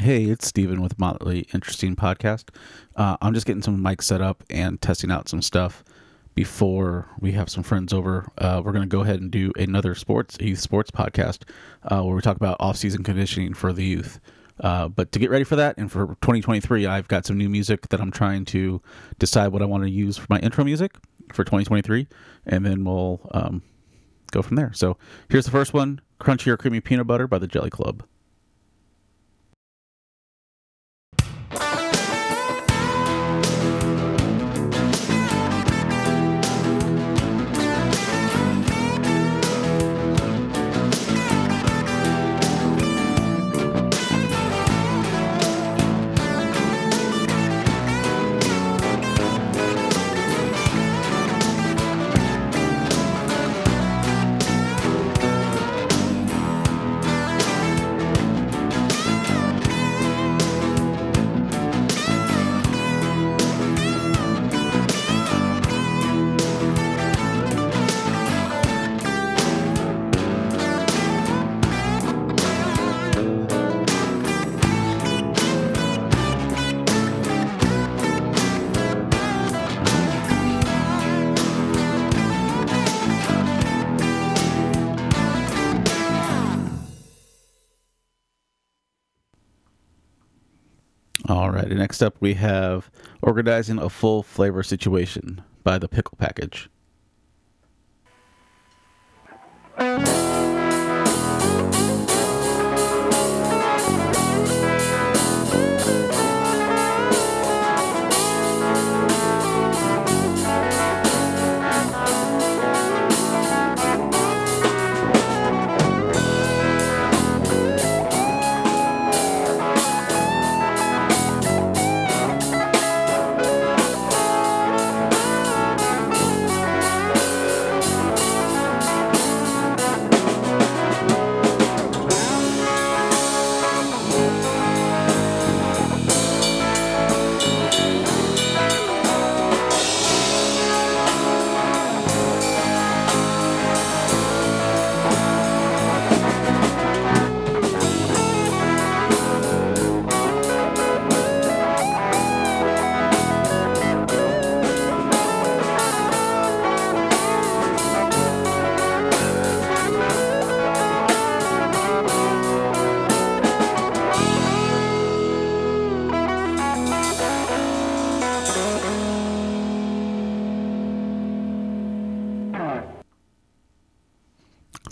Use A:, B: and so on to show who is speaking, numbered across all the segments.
A: Hey, it's Steven with Moderately Interesting Podcast. Uh, I'm just getting some mics set up and testing out some stuff before we have some friends over. Uh, we're going to go ahead and do another sports youth sports podcast uh, where we talk about off-season conditioning for the youth. Uh, but to get ready for that and for 2023, I've got some new music that I'm trying to decide what I want to use for my intro music for 2023, and then we'll um, go from there. So here's the first one: Crunchy or Creamy Peanut Butter by the Jelly Club. All right. Next up, we have Organizing a Full Flavor Situation by the Pickle Package.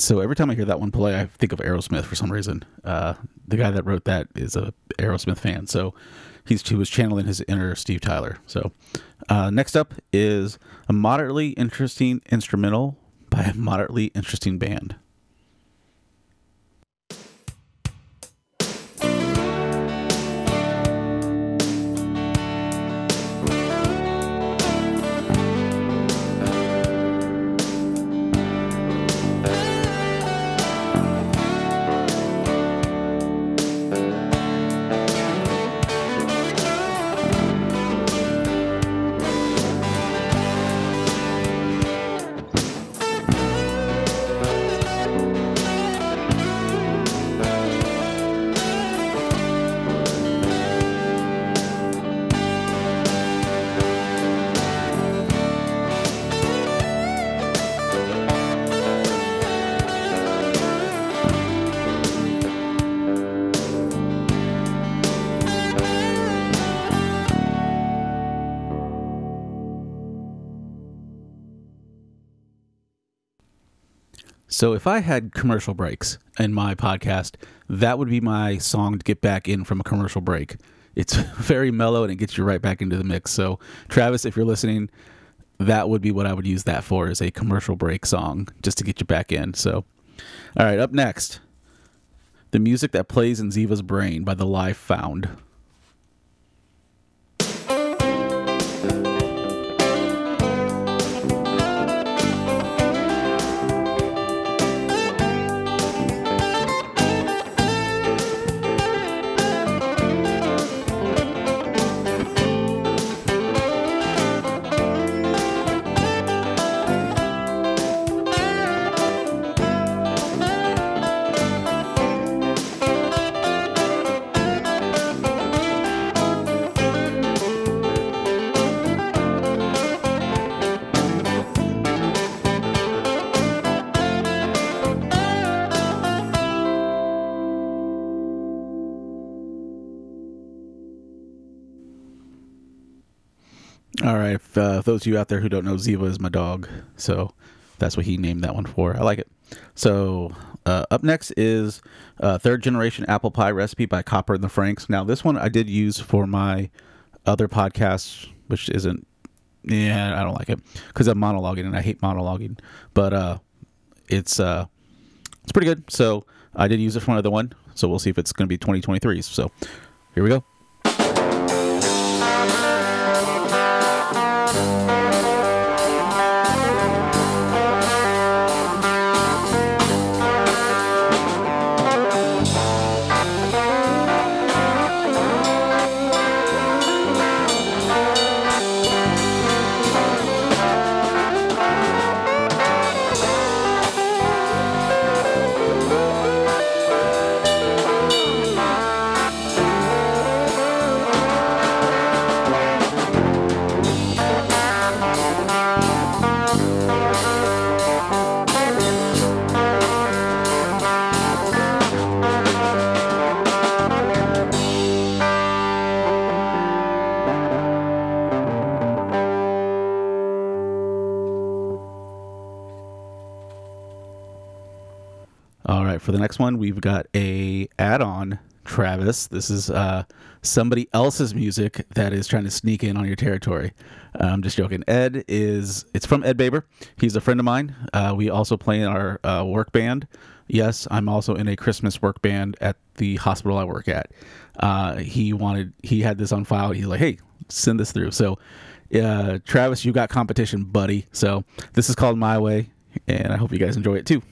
A: So every time I hear that one play, I think of Aerosmith for some reason. Uh, the guy that wrote that is a Aerosmith fan, so he's he was channeling his inner Steve Tyler. So uh, next up is a moderately interesting instrumental by a moderately interesting band. So if I had commercial breaks in my podcast, that would be my song to get back in from a commercial break. It's very mellow and it gets you right back into the mix. So Travis, if you're listening, that would be what I would use that for as a commercial break song just to get you back in. So all right, up next. The music that plays in Ziva's brain by the Live Found. All right. If, uh, those of you out there who don't know, Ziva is my dog. So that's what he named that one for. I like it. So uh, up next is uh, third generation apple pie recipe by Copper and the Franks. Now, this one I did use for my other podcast, which isn't, yeah, I don't like it because I'm monologuing and I hate monologuing. But uh, it's uh, it's pretty good. So I did use it for another one. So we'll see if it's going to be 2023. So here we go. For the next one, we've got a add-on, Travis. This is uh, somebody else's music that is trying to sneak in on your territory. Uh, I'm just joking. Ed is it's from Ed Baber. He's a friend of mine. Uh, we also play in our uh, work band. Yes, I'm also in a Christmas work band at the hospital I work at. Uh, he wanted he had this on file. He's like, hey, send this through. So, uh, Travis, you got competition, buddy. So this is called My Way, and I hope you guys enjoy it too.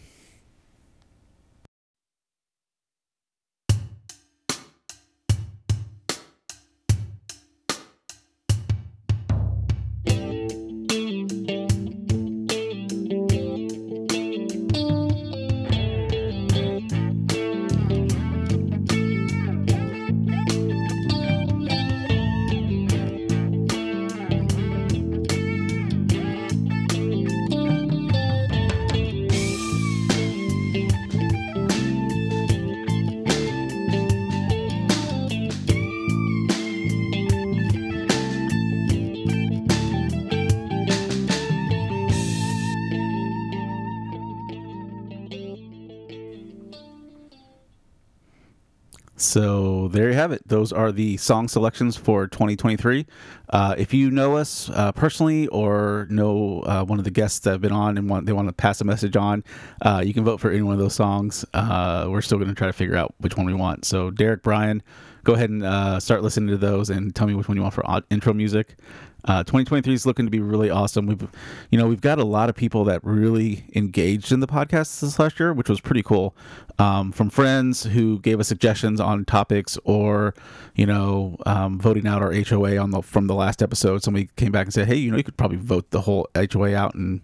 A: So there you have it. Those are the song selections for 2023. Uh, if you know us uh, personally or know uh, one of the guests that have been on and want they want to pass a message on, uh, you can vote for any one of those songs. Uh, we're still going to try to figure out which one we want. So Derek, Brian, go ahead and uh, start listening to those and tell me which one you want for intro music. Uh, 2023 is looking to be really awesome. We've, you know, we've got a lot of people that really engaged in the podcast this last year, which was pretty cool. Um, from friends who gave us suggestions on topics, or you know, um, voting out our HOA on the from the last episode. Somebody came back and said, "Hey, you know, you could probably vote the whole HOA out and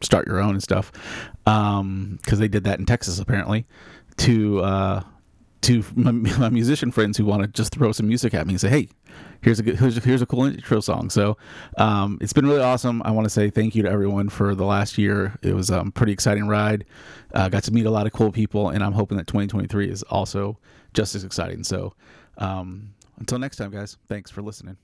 A: start your own and stuff," because um, they did that in Texas apparently. To uh, to my, my, musician friends who want to just throw some music at me and say, "Hey, here's a good, here's, here's a cool intro song." So um, it's been really awesome. I want to say thank you to everyone for the last year. It was a um, pretty exciting ride. Uh, got to meet a lot of cool people, and I'm hoping that 2023 is also just as exciting. So um, until next time, guys, thanks for listening.